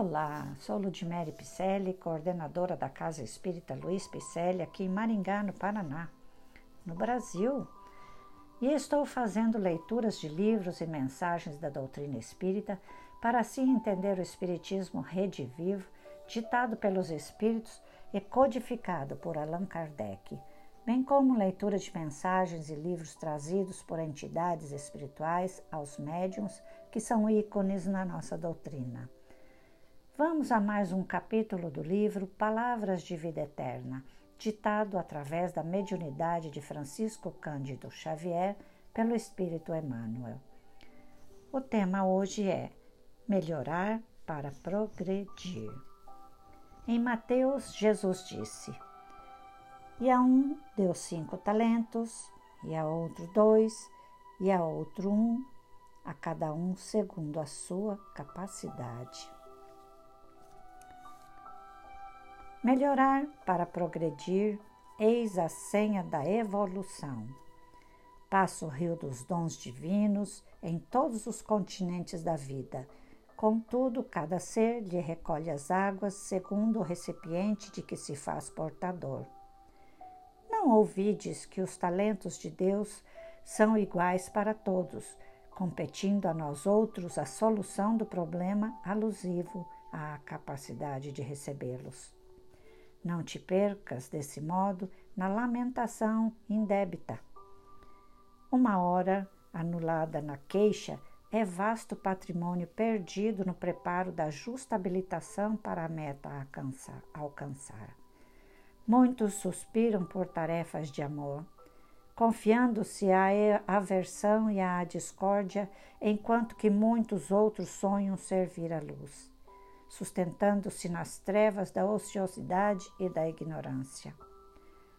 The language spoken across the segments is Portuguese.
Olá, sou Ludmere Picelli, coordenadora da Casa Espírita Luiz Picelli, aqui em Maringá, no Paraná, no Brasil. E estou fazendo leituras de livros e mensagens da doutrina espírita para assim entender o Espiritismo redivivo, ditado pelos Espíritos e codificado por Allan Kardec, bem como leitura de mensagens e livros trazidos por entidades espirituais aos médiums que são ícones na nossa doutrina. Vamos a mais um capítulo do livro Palavras de Vida Eterna, ditado através da mediunidade de Francisco Cândido Xavier pelo Espírito Emmanuel. O tema hoje é Melhorar para Progredir. Em Mateus, Jesus disse: E a um deu cinco talentos, e a outro dois, e a outro um, a cada um segundo a sua capacidade. Melhorar para progredir, eis a senha da evolução. Passa o rio dos dons divinos em todos os continentes da vida. Contudo, cada ser lhe recolhe as águas segundo o recipiente de que se faz portador. Não ouvides que os talentos de Deus são iguais para todos, competindo a nós outros a solução do problema alusivo à capacidade de recebê-los. Não te percas desse modo na lamentação indébita. Uma hora anulada na queixa é vasto patrimônio perdido no preparo da justa habilitação para a meta a alcançar. Muitos suspiram por tarefas de amor, confiando-se à aversão e à discórdia, enquanto que muitos outros sonham servir a luz sustentando-se nas trevas da ociosidade e da ignorância.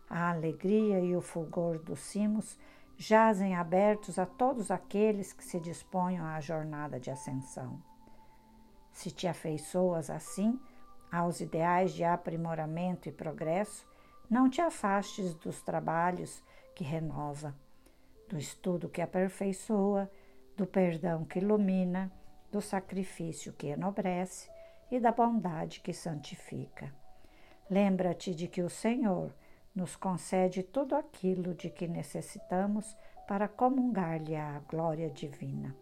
A alegria e o fulgor dos cimos jazem abertos a todos aqueles que se disponham à jornada de ascensão. Se te afeiçoas assim aos ideais de aprimoramento e progresso, não te afastes dos trabalhos que renova, do estudo que aperfeiçoa, do perdão que ilumina, do sacrifício que enobrece e da bondade que santifica. Lembra-te de que o Senhor nos concede tudo aquilo de que necessitamos para comungar-lhe a glória divina.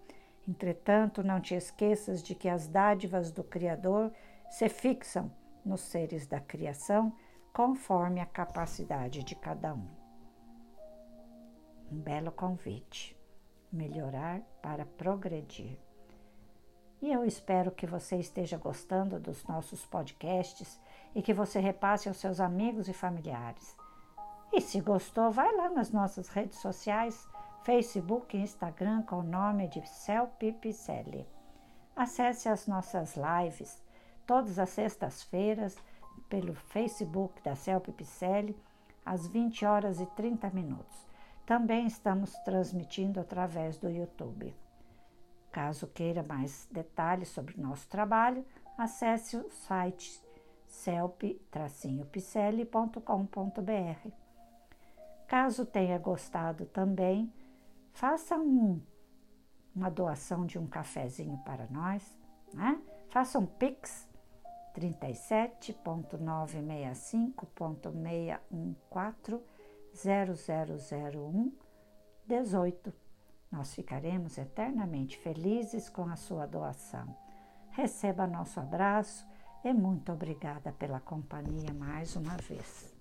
Entretanto, não te esqueças de que as dádivas do Criador se fixam nos seres da criação conforme a capacidade de cada um. Um belo convite. Melhorar para progredir. E eu espero que você esteja gostando dos nossos podcasts e que você repasse aos seus amigos e familiares. E se gostou, vai lá nas nossas redes sociais, Facebook e Instagram com o nome de Cel Pipicelli. Acesse as nossas lives todas as sextas-feiras pelo Facebook da Cel Pipicelli às 20 horas e 30 minutos. Também estamos transmitindo através do YouTube. Caso queira mais detalhes sobre nosso trabalho, acesse o site celp-picelli.com.br. Caso tenha gostado também, faça um, uma doação de um cafezinho para nós, né? Faça um Pix 37.965.614 18 nós ficaremos eternamente felizes com a sua doação. Receba nosso abraço e muito obrigada pela companhia mais uma vez.